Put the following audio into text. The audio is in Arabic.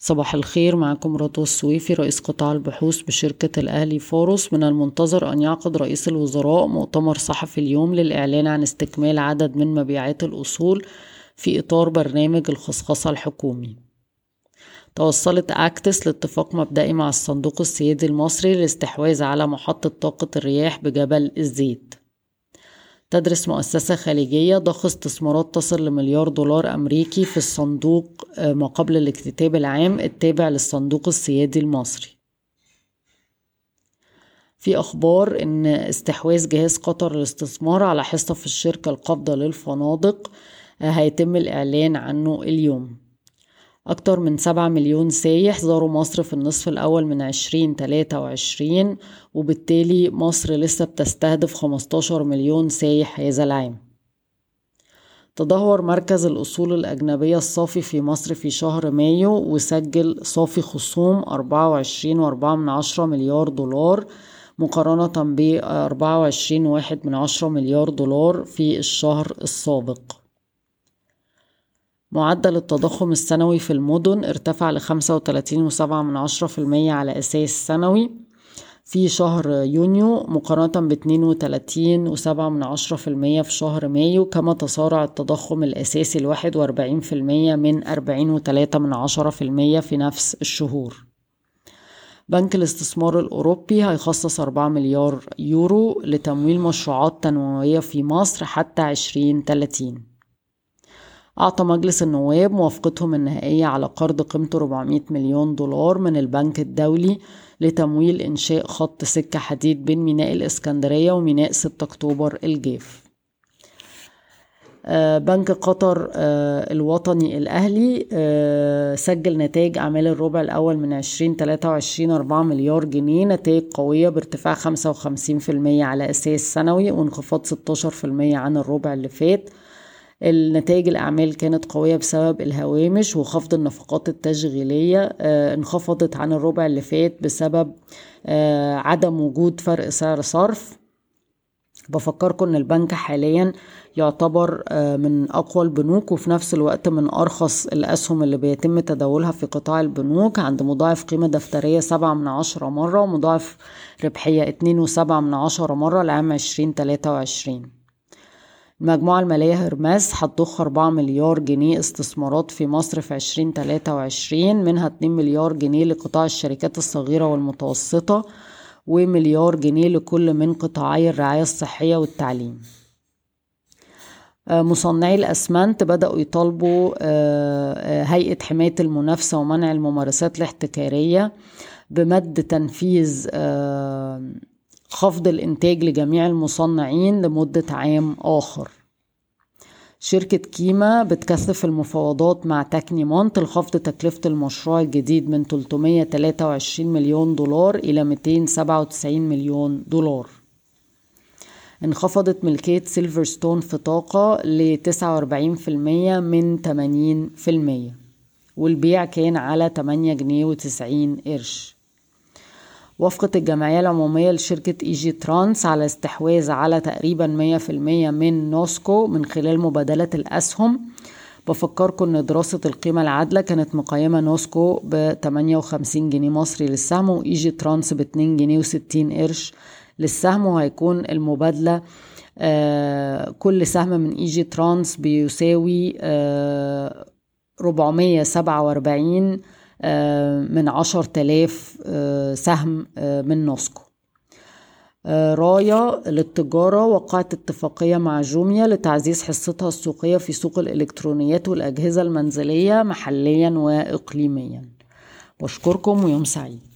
صباح الخير معكم رضوى السويفي رئيس قطاع البحوث بشركة الأهلي فاروس من المنتظر أن يعقد رئيس الوزراء مؤتمر صحفي اليوم للإعلان عن استكمال عدد من مبيعات الأصول في إطار برنامج الخصخصة الحكومي. توصلت Actis لاتفاق مبدئي مع الصندوق السيادي المصري للاستحواذ على محطة طاقة الرياح بجبل الزيت. تدرس مؤسسة خليجية ضخ استثمارات تصل لمليار دولار أمريكي في الصندوق آه، ما قبل الاكتتاب العام التابع للصندوق السيادي المصري. في أخبار إن استحواذ جهاز قطر للاستثمار على حصة في الشركة القابضة للفنادق آه، هيتم الإعلان عنه اليوم. أكتر من سبعة مليون سايح زاروا مصر في النصف الأول من عشرين تلاتة وعشرين وبالتالي مصر لسه بتستهدف خمستاشر مليون سايح هذا العام. تدهور مركز الأصول الأجنبية الصافي في مصر في شهر مايو وسجل صافي خصوم أربعة وعشرين وأربعة من عشرة مليار دولار مقارنة بأربعة وعشرين واحد من عشرة مليار دولار في الشهر السابق. معدل التضخم السنوي في المدن ارتفع في المية على أساس سنوي في شهر يونيو مقارنة من عشرة في المية في شهر مايو كما تصارع التضخم الأساسي في المية من أربعين وتلاتة من عشرة في المية في نفس الشهور. بنك الاستثمار الأوروبي هيخصص أربعة مليار يورو لتمويل مشروعات تنموية في مصر حتى عشرين تلاتين. أعطى مجلس النواب موافقتهم النهائية على قرض قيمته 400 مليون دولار من البنك الدولي لتمويل إنشاء خط سكة حديد بين ميناء الإسكندرية وميناء 6 أكتوبر الجاف آه، بنك قطر آه، الوطني الأهلي آه، سجل نتائج أعمال الربع الأول من 2023 4 مليار جنيه نتائج قوية بارتفاع 55% على أساس سنوي وانخفاض 16% عن الربع اللي فات. النتائج الأعمال كانت قوية بسبب الهوامش وخفض النفقات التشغيلية آه، انخفضت عن الربع اللي فات بسبب آه، عدم وجود فرق سعر صرف. بفكركم إن البنك حاليا يعتبر آه، من أقوى البنوك وفي نفس الوقت من أرخص الأسهم اللي بيتم تداولها في قطاع البنوك عند مضاعف قيمة دفترية سبعة من عشرة مرة ومضاعف ربحية اتنين وسبعة من عشرة مرة لعام عشرين تلاتة وعشرين. المجموعة المالية هرماس هتضخ أربعة مليار جنيه استثمارات في مصر في عشرين تلاتة وعشرين منها اتنين مليار جنيه لقطاع الشركات الصغيرة والمتوسطة ومليار جنيه لكل من قطاعي الرعاية الصحية والتعليم. آه، مصنعي الأسمنت بدأوا يطالبوا آه، آه، هيئة حماية المنافسة ومنع الممارسات الاحتكارية بمد تنفيذ خفض الإنتاج لجميع المصنعين لمدة عام آخر. شركة كيما بتكثف المفاوضات مع Tecnimont لخفض تكلفة المشروع الجديد من 323 مليون دولار إلى 297 مليون دولار. انخفضت ملكية Silverstone في طاقة ل 49% من 80% والبيع كان على 8 جنيه وتسعين قرش. وافقت الجمعية العمومية لشركة Egytrans على استحواذ على تقريبا مية في المية من NOSCO من خلال مبادلة الأسهم. بفكركم إن دراسة القيمة العادلة كانت مقيمة NOSCO ب 58 جنيه مصري للسهم و Egytrans ب 2 جنيه و60 قرش للسهم وهيكون المبادلة آه كل سهم من Egytrans بيساوي آه 447 آه، من عشر تلاف آه، سهم آه، من نوسكو. رايا للتجارة وقعت اتفاقية مع جوميا لتعزيز حصتها السوقية في سوق الإلكترونيات والأجهزة المنزلية محليا وإقليميا. بشكركم ويوم سعيد.